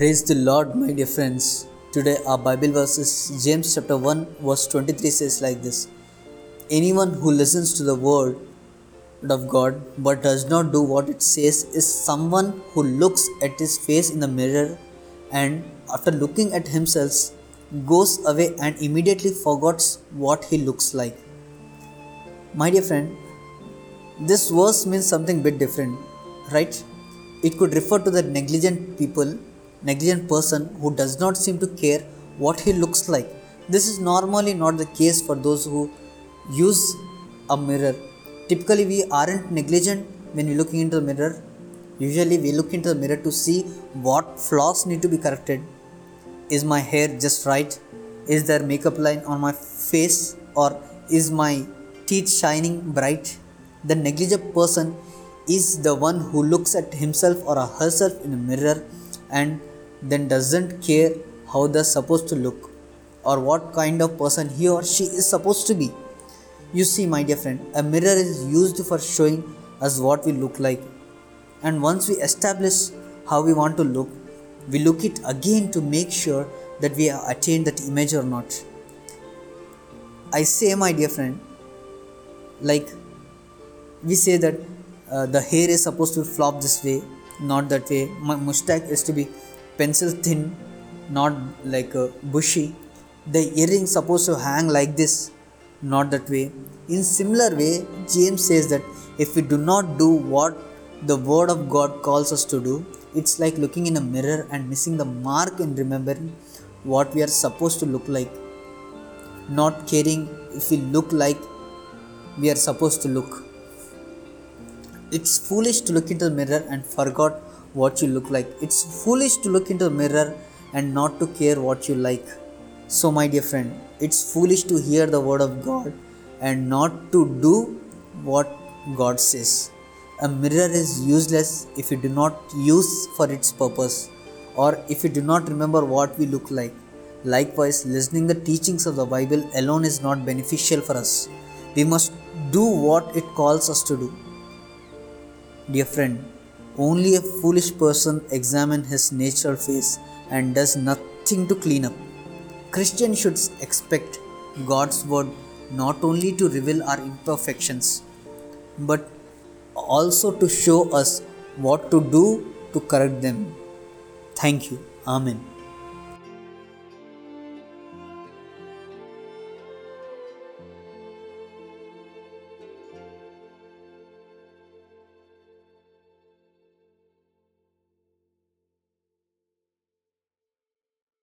Praise the Lord, my dear friends. Today our Bible verse is James chapter 1 verse 23 says like this. Anyone who listens to the word of God but does not do what it says is someone who looks at his face in the mirror and after looking at himself goes away and immediately forgets what he looks like. My dear friend, this verse means something bit different, right? It could refer to the negligent people negligent person who does not seem to care what he looks like. This is normally not the case for those who use a mirror. Typically, we aren't negligent when we're looking into the mirror. Usually, we look into the mirror to see what flaws need to be corrected. Is my hair just right? Is there makeup line on my face? Or is my teeth shining bright? The negligent person is the one who looks at himself or herself in a mirror and then doesn't care how they're supposed to look or what kind of person he or she is supposed to be. You see, my dear friend, a mirror is used for showing us what we look like. And once we establish how we want to look, we look it again to make sure that we have attained that image or not. I say, my dear friend, like we say that uh, the hair is supposed to flop this way, not that way. My mustache is to be pencil thin, not like a bushy. The earring supposed to hang like this, not that way. In similar way, James says that if we do not do what the word of God calls us to do, it's like looking in a mirror and missing the mark in remembering what we are supposed to look like. Not caring if we look like we are supposed to look. It's foolish to look into the mirror and forget what you look like. It's foolish to look into the mirror and not to care what you like. So, my dear friend, it's foolish to hear the word of God and not to do what God says. A mirror is useless if you do not use for its purpose or if you do not remember what we look like. Likewise, listening the teachings of the Bible alone is not beneficial for us. We must do what it calls us to do. Dear friend, only a foolish person examines his natural face and does nothing to clean up. Christians should expect God's word not only to reveal our imperfections, but also to show us what to do to correct them. Thank you. Amen.